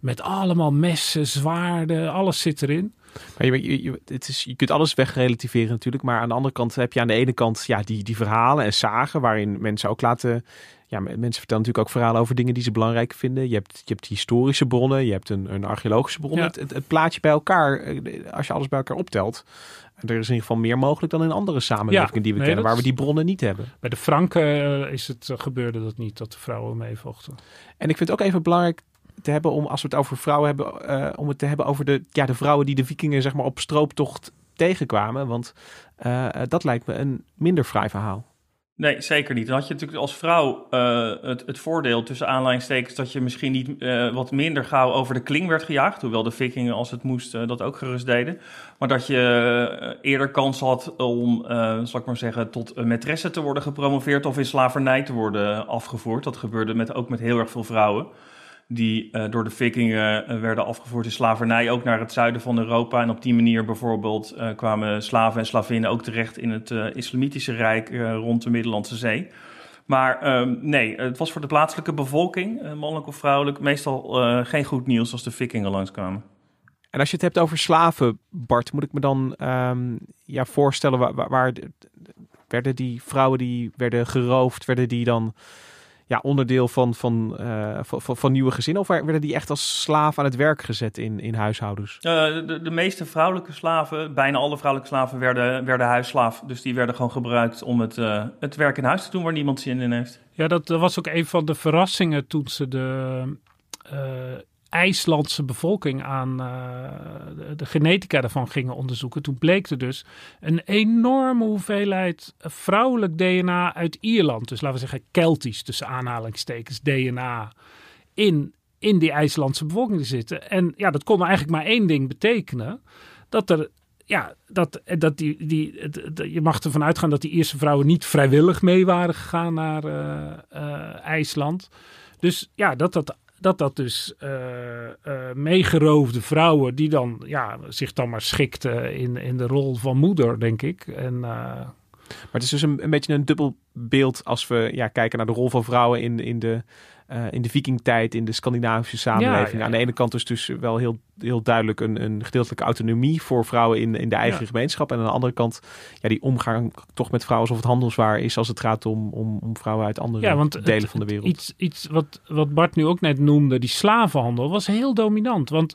Met allemaal messen, zwaarden, alles zit erin. Maar je, je, je- het is, je kunt alles wegrelativeren natuurlijk. Maar aan de andere kant heb je aan de ene kant ja, die, die verhalen en zagen. Waarin mensen ook laten. Ja, mensen vertellen natuurlijk ook verhalen over dingen die ze belangrijk vinden. Je hebt, je hebt historische bronnen, je hebt een, een archeologische bron. Ja. Het, het, het plaatje bij elkaar, eh, als je alles bij elkaar optelt. Er is in ieder geval meer mogelijk dan in andere samenlevingen Ja, die we nee, kennen, waar we die bronnen niet hebben. Bij de Franken eh, is het, eh, gebeurde dat niet, dat de vrouwen meevochten. En ik vind het ook even belangrijk te hebben om, als we het over vrouwen hebben, eh, om het te hebben over de, ja, de vrouwen die de vikingen zeg maar op strooptocht tegenkwamen. Want eh, dat lijkt me een minder fraai verhaal. Nee, zeker niet. Dan had je natuurlijk als vrouw eh, het, het voordeel tussen aanleidingstekens dat je misschien niet wat minder gauw over de kling werd gejaagd. Hoewel de vikingen als het moest dat ook gerust deden. Maar dat je eerder kans had om, zal ik maar zeggen, tot maîtresse te worden gepromoveerd of in slavernij te worden afgevoerd. Dat gebeurde met, ook met heel erg veel vrouwen. Die eh, door de vikingen eh, werden afgevoerd in slavernij, ook naar het zuiden van Europa. En op die manier bijvoorbeeld eh, kwamen slaven en slavinnen ook terecht in het islamitische rijk rond de Middellandse Zee. Maar ehm, nee, het was voor de plaatselijke bevolking, mannelijk of vrouwelijk, meestal geen goed nieuws als de vikingen langskwamen. En als je het hebt over slaven, Bart, moet ik me dan ehm, ja, voorstellen waar, waar, waar de- werden die vrouwen die werden geroofd, werden die dan ja, onderdeel van, van, eh, van, van, van nieuwe gezinnen? Of werden die echt als slaaf aan het werk gezet in, in huishoudens? Eh, de, de meeste vrouwelijke slaven, bijna alle vrouwelijke slaven, werden, werden huisslaaf. Dus die werden gewoon gebruikt om het, eh, het werk in huis te doen waar niemand zin in heeft. Ja, dat, dat was ook een van de verrassingen toen ze de eh, IJslandse bevolking aan eh, de, genetica daarvan gingen onderzoeken. Toen bleek er dus een enorme hoeveelheid vrouwelijk DNA uit Ierland. Dus laten we zeggen Keltisch tussen aanhalingstekens DNA in, in die IJslandse bevolking te zitten. En ja, dat kon eigenlijk maar één ding betekenen. Dat er ja, dat, dat die, die, je mag ervan uitgaan dat die eerste vrouwen niet vrijwillig mee waren gegaan naar eh, eh, IJsland. Dus ja, dat dat, dat, dat dus eh, eh, meegeroofde vrouwen die dan ja, zich dan maar schikten in, in de rol van moeder, denk ik. En eh, Maar het is dus een, een beetje een dubbel beeld als we ja, kijken naar de rol van vrouwen in, in de, eh, in de vikingtijd, in de Scandinavische samenleving. Ja, ja, Aan de ene kant is dus wel heel, heel duidelijk een, een gedeeltelijke autonomie voor vrouwen in, in de eigen gemeenschap. En aan de andere kant ja, die omgang toch met vrouwen alsof het handelswaar is als het gaat om, om, om vrouwen uit andere het- delen van de wereld. Iets, iets wat, wat Bart nu ook net noemde, die slavenhandel, was heel dominant. Want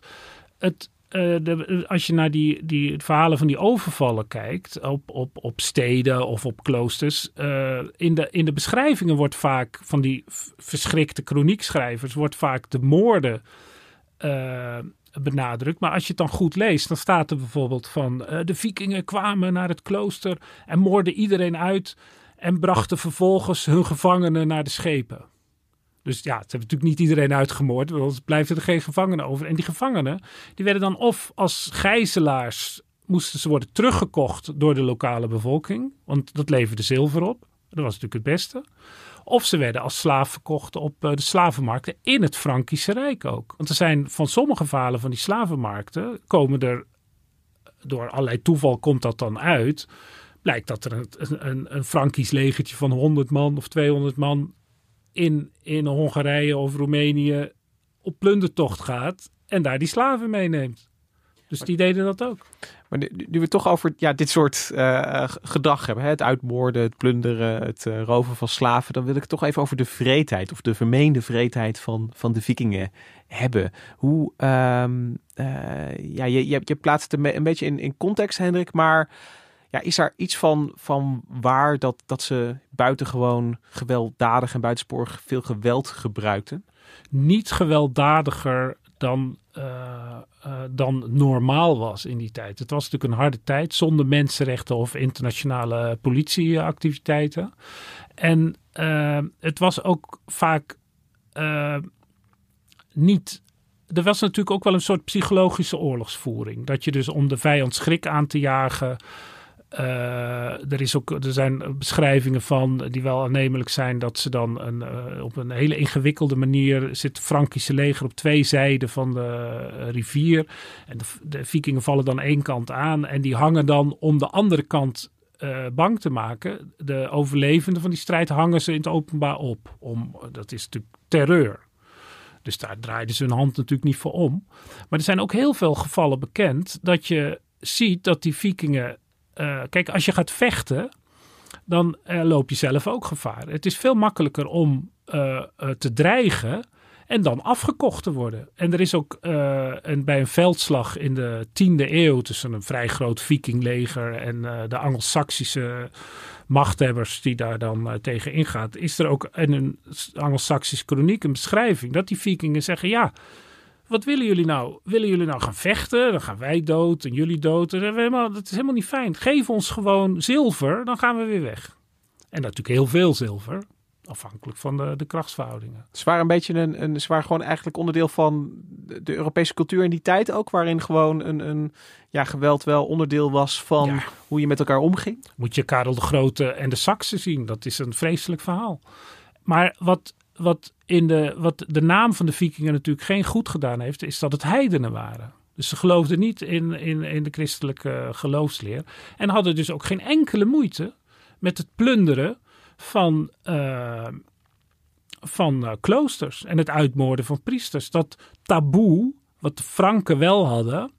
het, eh, de, als je naar die, die verhalen van die overvallen kijkt, op, op, op steden of op kloosters, eh, in, de, in de beschrijvingen wordt vaak van die verschrikte kroniekschrijvers, wordt vaak de moorden eh, benadrukt. Maar als je het dan goed leest, dan staat er bijvoorbeeld van de vikingen kwamen naar het klooster en moorden iedereen uit en brachten vervolgens hun gevangenen naar de schepen. Dus ja, ze hebben natuurlijk niet iedereen uitgemoord, want blijven er geen gevangenen over. En die gevangenen, die werden dan of als gijzelaars, moesten ze worden teruggekocht door de lokale bevolking, want dat leverde zilver op. Dat was natuurlijk het beste. Of ze werden als slaaf verkocht op eh, de slavenmarkten in het Frankische Rijk ook. Want er zijn van sommige verhalen van die slavenmarkten, komen er door allerlei toeval komt dat dan uit. Blijkt dat er een, een, een Frankisch legertje van 100 man of 200 man in, in Hongarije of Roemenië op plundertocht gaat en daar die slaven meeneemt. Dus die deden dat ook. Maar nu, we toch over ja, dit soort eh, gedrag hebben, hè? het uitmoorden, het plunderen, het eh, roven van slaven, dan wil ik het toch even over de vreedheid of de vermeende vreedheid van, van de vikingen hebben. Hoe, ehm, eh, ja, je, je, plaatst het een, een beetje in, in context, Hendrik, maar ja, is daar iets van, van waar dat, dat ze buitengewoon gewelddadig en buitensporig veel geweld gebruikten? Niet gewelddadiger dan, eh, eh, dan normaal was in die tijd. Het was natuurlijk een harde tijd zonder mensenrechten of internationale politieactiviteiten. En eh, het was ook vaak niet. Er was natuurlijk ook wel een soort psychologische oorlogsvoering. Dat je dus om de vijand schrik aan te jagen. Uh, er, is ook, er zijn beschrijvingen van die wel aannemelijk zijn dat ze dan een, uh, op een hele ingewikkelde manier zit het Frankische leger op twee zijden van de uh, rivier. En de, vikingen vallen dan één kant aan en die hangen dan om de andere kant bang te maken. De overlevenden van die strijd hangen ze in het openbaar op. Om, dat is natuurlijk terreur. Dus daar draaiden ze hun hand natuurlijk niet voor om. Maar er zijn ook heel veel gevallen bekend dat je ziet dat die vikingen uh, kijk, als je gaat vechten, dan uh, loop je zelf ook gevaar. Het is veel makkelijker om uh, te dreigen en dan afgekocht te worden. En er is ook bij een veldslag in de 10e eeuw tussen een vrij groot vikingleger en de Angelsaksische machthebbers die daar dan tegen ingaat, is er ook in een Angelsaksische kroniek een beschrijving dat die vikingen zeggen ja wat willen jullie nou? Willen jullie nou gaan vechten? Dan gaan wij dood en jullie dood. Dat is helemaal niet fijn. Geef ons gewoon zilver, dan gaan we weer weg. En natuurlijk heel veel zilver, afhankelijk van de, de krachtsverhoudingen. Ze waren een beetje een, een, waren gewoon eigenlijk onderdeel van de Europese cultuur in die tijd ook, waarin gewoon een, een ja, geweld wel onderdeel was van ja. hoe je met elkaar omging. Moet je Karel de Grote en de Saksen zien. Dat is een vreselijk verhaal. Maar wat wat, in de, wat de naam van de vikingen natuurlijk geen goed gedaan heeft, is dat het heidenen waren. Dus ze geloofden niet in, in, in de christelijke geloofsleer. En hadden dus ook geen enkele moeite met het plunderen van, uh, van uh, kloosters en het uitmoorden van priesters. Dat taboe, wat de Franken wel hadden,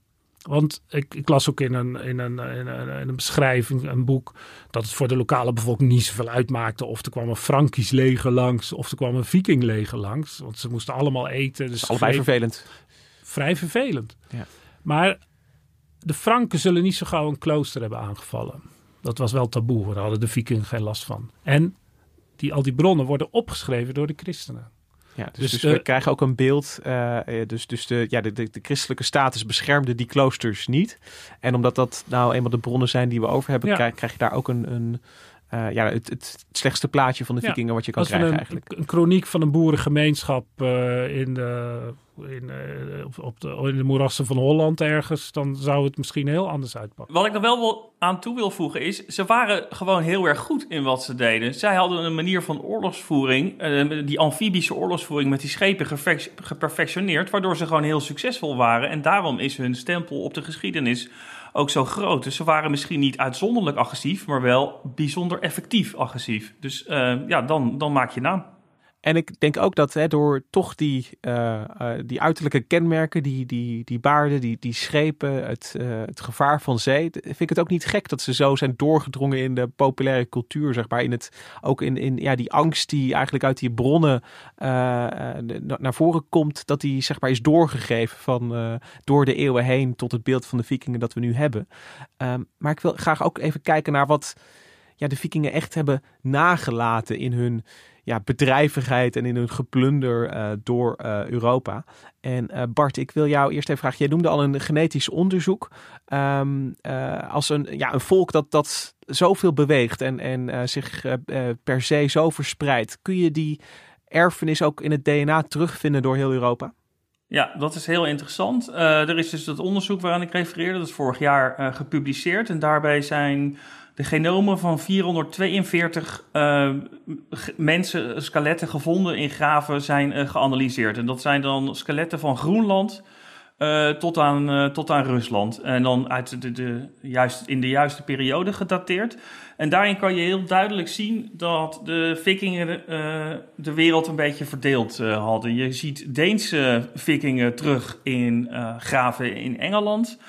want ik, ik, las ook in een, in, een, in, een, in een beschrijving, een boek, dat het voor de lokale bevolking niet zoveel uitmaakte of er kwam een Frankisch leger langs of er kwam een Vikingleger langs. Want ze moesten allemaal eten. Dus allebei vervelend. Vrij vervelend. Ja. Maar de Franken zullen niet zo gauw een klooster hebben aangevallen. Dat was wel taboe, daar hadden de Vikingen geen last van. En die, al die bronnen worden opgeschreven door de christenen. Ja, dus, dus, dus we krijgen ook een beeld. Uh, dus dus de, ja, de, de, de, christelijke status beschermde die kloosters niet. En omdat dat nou eenmaal de bronnen zijn die we over hebben, ja. krijg, krijg, je daar ook een, een uh, ja, het, het, slechtste plaatje van de vikingen ja, wat je kan krijgen een, eigenlijk. Een chroniek van een boerengemeenschap uh, in, de, in, uh, op, op de, in de moerassen van Holland ergens, dan zou het misschien heel anders uitpakken. Wat ik er wel aan toe wil voegen is, ze waren gewoon heel erg goed in wat ze deden. Zij hadden een manier van oorlogsvoering, die amfibische oorlogsvoering met die schepen geperfectioneerd, waardoor ze gewoon heel succesvol waren. En daarom is hun stempel op de geschiedenis ook zo groot. Dus ze waren misschien niet uitzonderlijk agressief, maar wel bijzonder effectief agressief. Dus uh, ja, dan, dan maak je naam. En ik denk ook dat hè, door toch die, uh, uh, die uiterlijke kenmerken, die, die, die baarden, die, die schepen, het, uh, het gevaar van zee, vind ik het ook niet gek dat ze zo zijn doorgedrongen in de populaire cultuur, zeg maar. In het, ook in, in ja, die angst die eigenlijk uit die bronnen naar voren komt, dat die zeg maar is doorgegeven van, door de eeuwen heen tot het beeld van de vikingen dat we nu hebben. Um, maar ik wil graag ook even kijken naar wat ja, de vikingen echt hebben nagelaten in hun ja, bedrijvigheid en in hun geplunder uh, door uh, Europa. En uh, Bart, ik wil jou eerst even vragen. Jij noemde al een genetisch onderzoek. Um, als een, ja, een volk dat, dat zoveel beweegt en, en zich per se zo verspreidt. Kun je die erfenis ook in het DNA terugvinden door heel Europa? Ja, dat is heel interessant. er is dus dat onderzoek waaraan ik refereerde. Dat is vorig jaar gepubliceerd. En daarbij zijn de genomen van 442 uh, mensen, skeletten gevonden in graven zijn uh, geanalyseerd. En dat zijn dan skeletten van Groenland tot, aan, tot aan Rusland. En dan uit de, de, juist, in de juiste periode gedateerd. En daarin kan je heel duidelijk zien dat de vikingen de wereld een beetje verdeeld hadden. Je ziet Deense vikingen terug in graven in Engeland.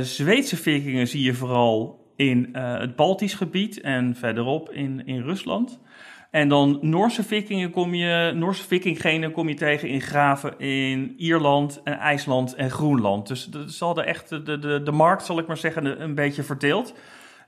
Zweedse vikingen zie je vooral in uh, het Baltisch gebied en verderop in, in Rusland. En dan Noorse vikingen kom je, Noorse vikinggenen kom je tegen in graven in Ierland en IJsland en Groenland. Dus ze hadden echt de, de, de markt, zal ik maar zeggen, een beetje verdeeld.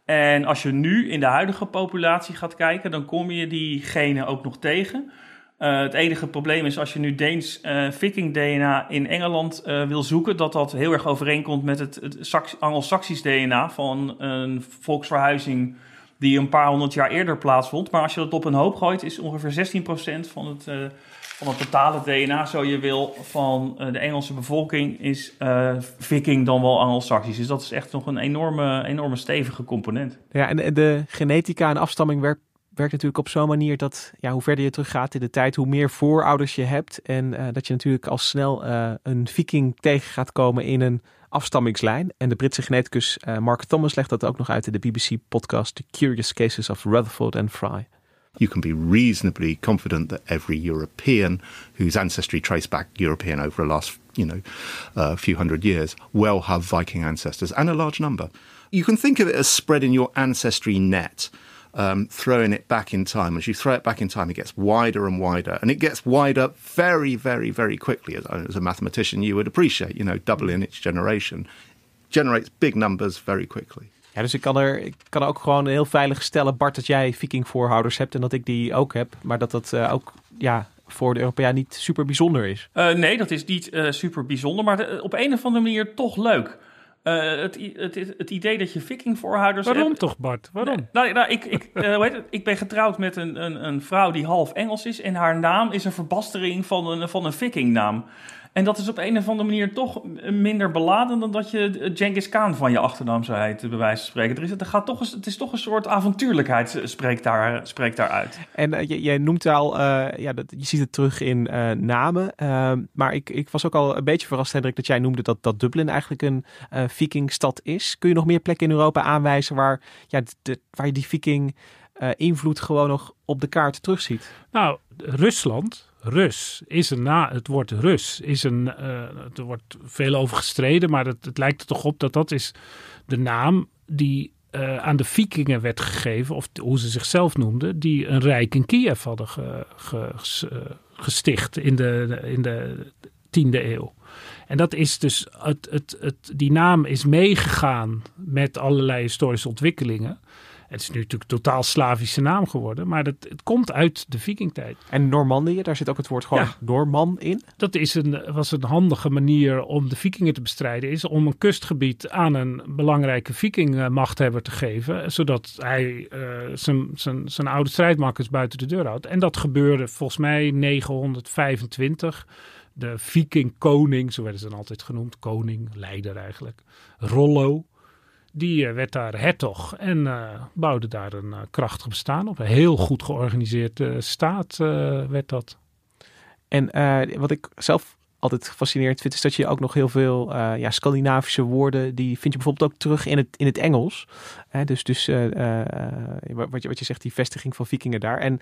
En als je nu in de huidige populatie gaat kijken, dan kom je die genen ook nog tegen. Uh, het enige probleem is als je nu Deens uh, Viking DNA in Engeland uh, wil zoeken, dat dat heel erg overeenkomt met het, het Anglo-Saxisch DNA van een volksverhuizing die een paar honderd jaar eerder plaatsvond. Maar als je dat op een hoop gooit, is ongeveer 16% van het, van het totale DNA, zo je wil, van de Engelse bevolking is Viking dan wel Anglo-Saxisch. Dus dat is echt nog een enorme, enorme stevige component. Ja, en de genetica en afstamming werkt werkt natuurlijk op zo'n manier dat ja, hoe verder je terug gaat in de tijd, hoe meer voorouders je hebt. En uh, dat je natuurlijk al snel uh, een viking tegen gaat komen in een afstammingslijn. En de Britse geneticus uh, Mark Thomas legt dat ook nog uit in de BBC-podcast The Curious Cases of Rutherford and Fry. You can be reasonably confident that every European whose ancestry traced back European over the last, you know, uh, few hundred years will have Viking ancestors and a large number. You can think of it as spreading your ancestry net um, throwing it back in time. As you throw it back in time, it gets wider and wider, and it gets wider very, very, very quickly. As, as a mathematician, you would appreciate, you know, doubling its generation generates big numbers very quickly. Ja, dus ik kan er ik kan ook gewoon heel veilig stellen, Bart, dat jij Viking-voorhouders hebt en dat ik die ook heb, maar dat dat uh, ook ja, voor de Europeaan niet super bijzonder is. Uh, nee, dat is niet uh, super bijzonder, maar de, op een of andere manier toch leuk. Uh, het, het, het, idee dat je vikingvoorhouders Waarom hebt... toch, Bart? Waarom? Nou, nou ik, ik, uh, het, ik ben getrouwd met een, een, een, vrouw die half Engels is... en haar naam is een verbastering van een, van een vikingnaam. En dat is op een of andere manier toch minder beladen dan dat je Genghis Khan van je achternaam zou heten, bij wijze van spreken. Er is, er gaat toch een, het is toch een soort avontuurlijkheid, spreekt daar, spreekt daar uit. En uh, jij noemt al, ja, dat, je ziet het terug in namen. Ehm, maar ik, ik was ook al een beetje verrast, Hendrik, dat jij noemde dat, dat Dublin eigenlijk een vikingstad is. Kun je nog meer plekken in Europa aanwijzen waar, ja, waar je die viking invloed gewoon nog op de kaart terugziet? Nou, Rusland Rus is een na, het woord Rus is een, uh, er wordt veel over gestreden, maar het, het, lijkt er toch op dat dat is de naam die uh, aan de vikingen werd gegeven, of hoe ze zichzelf noemden, die een rijk in Kiev hadden ge, ge, gesticht in de, in de tiende eeuw. En dat is dus, het, het, het, die naam is meegegaan met allerlei historische ontwikkelingen. Het is nu natuurlijk totaal Slavische naam geworden, maar het, het komt uit de vikingtijd. En Normandië, daar zit ook het woord gewoon ja, Norman in. Dat is een, was een handige manier om de vikingen te bestrijden, is om een kustgebied aan een belangrijke vikingmachthebber te geven, zodat hij uh, zijn, zijn, zijn oude strijdmakkers buiten de deur houdt. En dat gebeurde volgens mij 925 de viking koning, zo werden ze dan altijd genoemd, koning, leider eigenlijk, Rollo die uh, werd daar hertog en uh, bouwde daar een uh, krachtig bestaan op. Een heel goed georganiseerde staat werd dat. En wat ik zelf altijd fascinerend vind, is dat je ook nog heel veel ja, Scandinavische woorden, die vind je bijvoorbeeld ook terug in het, in het Engels. Dus dus uh, uh, wat, je, wat je zegt, die vestiging van vikingen daar. En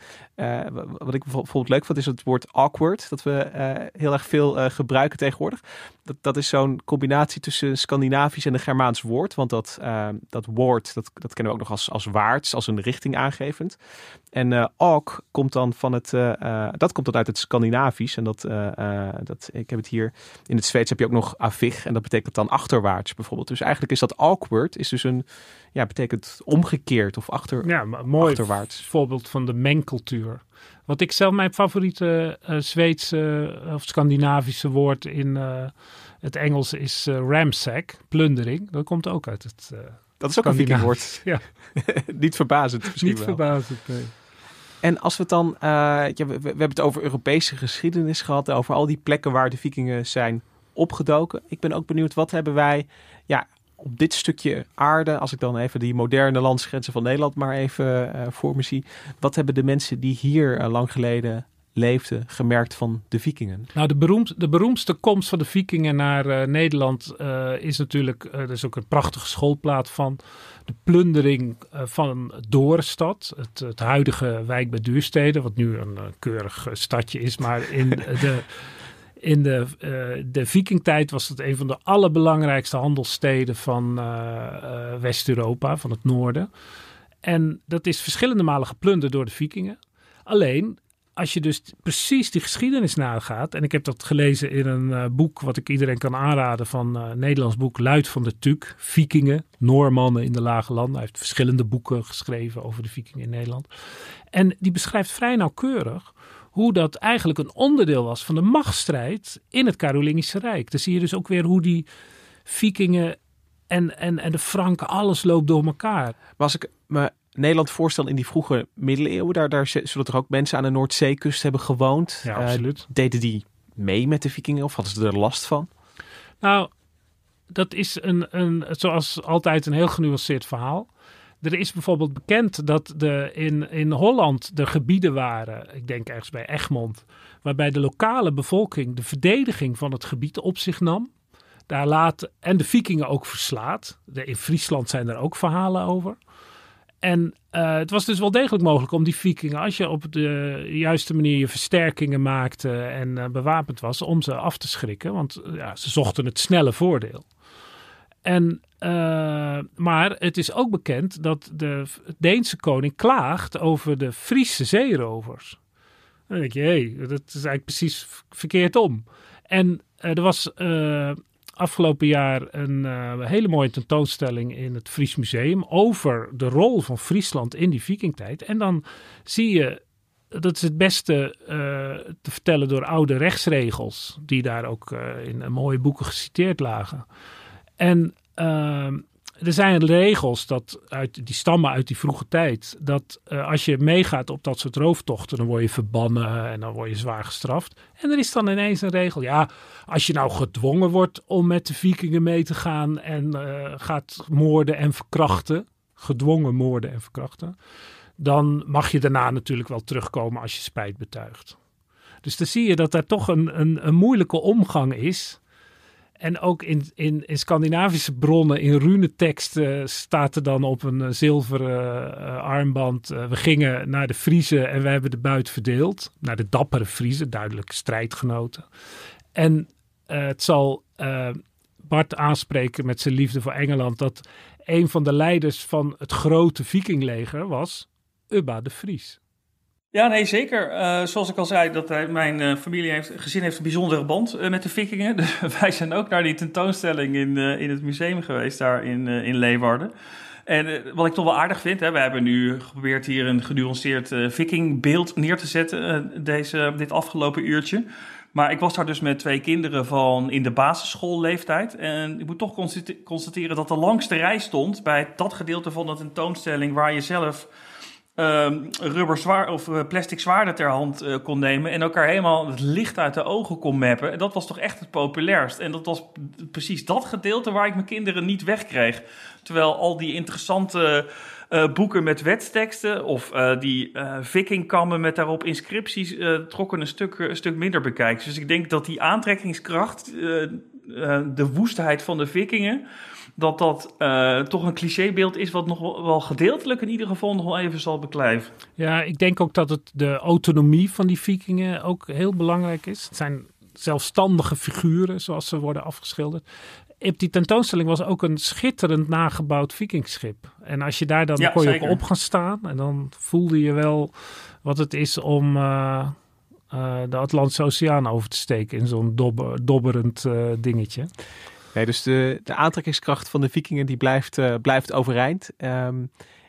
wat ik bijvoorbeeld leuk vond, is het woord awkward, dat we heel erg veel gebruiken tegenwoordig. Dat, dat is zo'n combinatie tussen Scandinavisch en een Germaans woord. Want dat, dat woord, dat, dat kennen we ook nog als, als als een richting aangevend. En awk komt dan van het, dat komt dan uit het Scandinavisch. En dat, dat ik heb het hier. In het Zweeds heb je ook nog avig en dat betekent dan achterwaarts bijvoorbeeld. Dus eigenlijk is dat awkward, is dus een, ja, betekent omgekeerd of achter, Ja, mooi achterwaarts. voorbeeld van de mengcultuur. Wat ik zelf, mijn favoriete eh Zweedse eh, of Scandinavische woord in eh, het Engels is ramsack, plundering. Dat komt ook uit het Dat is ook een vikingwoord. Ja, Niet verbazend misschien niet wel. verbazend. nee. En als we het dan, ja, we, we hebben het over Europese geschiedenis gehad, over al die plekken waar de vikingen zijn opgedoken. Ik ben ook benieuwd, wat hebben wij op dit stukje aarde, als ik dan even die moderne landsgrenzen van Nederland maar even eh, voor me zie. Wat hebben de mensen die hier eh, lang geleden leefden gemerkt van de vikingen? Nou, de, beroemd, de beroemdste komst van de vikingen naar eh, Nederland is natuurlijk, er is ook een prachtige schoolplaat van, de plundering van Dorenstad, het, het huidige wijk bij Duurstede, wat nu een keurig stadje is, maar in de... In de, eh, de vikingtijd was het een van de allerbelangrijkste handelssteden van eh, eh, West-Europa, van het noorden. En dat is verschillende malen geplunderd door de vikingen. Alleen, als je dus precies die geschiedenis nagaat, en ik heb dat gelezen in een boek wat ik iedereen kan aanraden van een Nederlands boek Luid van de Tuk, Vikingen, Noormannen in de Lage Landen. Hij heeft verschillende boeken geschreven over de vikingen in Nederland. En die beschrijft vrij nauwkeurig hoe dat eigenlijk een onderdeel was van de machtsstrijd in het Karolingische Rijk. Dan zie je dus ook weer hoe die vikingen en, en, en de Franken, alles loopt door elkaar. Maar als ik me Nederland voorstel in die vroege middeleeuwen, daar, daar zullen toch ook mensen aan de Noordzeekust hebben gewoond? Ja, Eh, absoluut. deden die mee met de vikingen of hadden ze er last van? Nou, dat is een, een, zoals altijd een heel genuanceerd verhaal. Er is bijvoorbeeld bekend dat de, in, in Holland er gebieden waren, ik denk ergens bij Egmond, waarbij de lokale bevolking de verdediging van het gebied op zich nam. Daar laat, en de vikingen ook verslaat. In Friesland zijn er ook verhalen over. En eh, het was dus wel degelijk mogelijk om die vikingen, als je op de juiste manier je versterkingen maakte en eh, bewapend was, om ze af te schrikken. Want ja, ze zochten het snelle voordeel. En, eh, maar het is ook bekend dat de Deense koning klaagt over de Friese zeerovers. Dan denk je, hé, dat is eigenlijk precies verkeerd om. En eh, er was eh, afgelopen jaar een hele mooie tentoonstelling in het Fries Museum over de rol van Friesland in die vikingtijd. En dan zie je, dat is het beste te vertellen door oude rechtsregels, die daar ook in mooie boeken geciteerd lagen. En ehm, er zijn regels dat uit, die stammen uit die vroege tijd. Dat eh, als je meegaat op dat soort rooftochten, dan word je verbannen en dan word je zwaar gestraft. En er is dan ineens een regel. Ja, als je nou gedwongen wordt om met de vikingen mee te gaan en eh, gaat moorden en verkrachten. Gedwongen moorden en verkrachten. Dan mag je daarna natuurlijk wel terugkomen als je spijt betuigt. Dus dan zie je dat daar toch een, een, een moeilijke omgang is. En ook in, in, in Scandinavische bronnen, in runeteksten, staat er dan op een eh, zilveren eh, armband. eh, we gingen naar de Friezen en we hebben de buit verdeeld. Naar de dappere Friezen, duidelijk strijdgenoten. En eh, het zal eh, Bart aanspreken met zijn liefde voor Engeland. dat een van de leiders van het grote vikingleger was Ubba de Vries. Ja, nee, zeker. Eh, zoals ik al zei, dat hij, mijn eh, familie heeft, gezin heeft een bijzondere band eh, met de vikingen. Dus wij zijn ook naar die tentoonstelling in, eh, in het museum geweest, daar in, eh, in Leeuwarden. En eh, wat ik toch wel aardig vind, hè, we hebben nu geprobeerd hier een genuanceerd eh vikingbeeld neer te zetten eh, deze, dit afgelopen uurtje. Maar ik was daar dus met twee kinderen van in de basisschoolleeftijd. En ik moet toch constate- constateren dat de langste rij stond bij dat gedeelte van de tentoonstelling waar je zelf ehm, rubber zwaar of eh, plastic zwaarden ter hand eh, kon nemen en elkaar helemaal het licht uit de ogen kon mappen. En dat was toch echt het populairst. En dat was precies dat gedeelte waar ik mijn kinderen niet wegkreeg. Terwijl al die interessante eh, boeken met wetsteksten of die vikingkammen met daarop inscripties trokken een stuk, een stuk minder bekijks. Dus ik denk dat die aantrekkingskracht, eh, de woestheid van de vikingen, dat dat eh, toch een clichébeeld is wat nog wel, gedeeltelijk in ieder geval nog wel even zal beklijven. Ja, ik denk ook dat het de autonomie van die vikingen ook heel belangrijk is. Het zijn zelfstandige figuren, zoals ze worden afgeschilderd. Op die tentoonstelling was ook een schitterend nagebouwd vikingschip. En als je daar dan, Ja, kon je ook op gaan staan. En dan voelde je wel wat het is om eh, eh, de Atlantische Oceaan over te steken in zo'n dobber, dobberend eh, dingetje. Nee, dus de, de aantrekkingskracht van de vikingen die blijft, eh, blijft overeind. Ehm,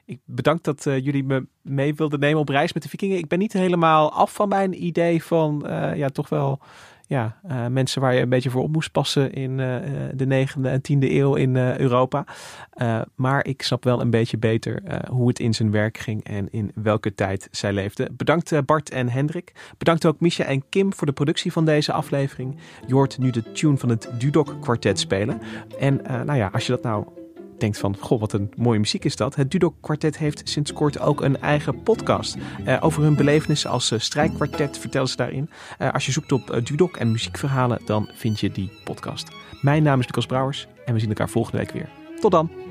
ik bedank dat jullie me mee wilden nemen op reis met de vikingen. Ik ben niet helemaal af van mijn idee van ja, toch wel ja, eh, mensen waar je een beetje voor op moest passen in eh, eh, de negende en tiende eeuw in Europa. Maar ik snap wel een beetje beter hoe het in zijn werk ging en in welke tijd zij leefden. Bedankt Bart en Hendrik. Bedankt ook Misha en Kim voor de productie van deze aflevering. Je hoort nu de tune van het Dudok kwartet spelen. En nou ja, als je dat nou denkt van, goh, wat een mooie muziek is dat. Het Dudok Kwartet heeft sinds kort ook een eigen podcast. Eh, over hun belevenissen als uh, strijkkwartet vertellen ze daarin. Eh, als je zoekt op Dudok en muziekverhalen, dan vind je die podcast. Mijn naam is Lucas Brouwers en we zien elkaar volgende week weer. Tot dan!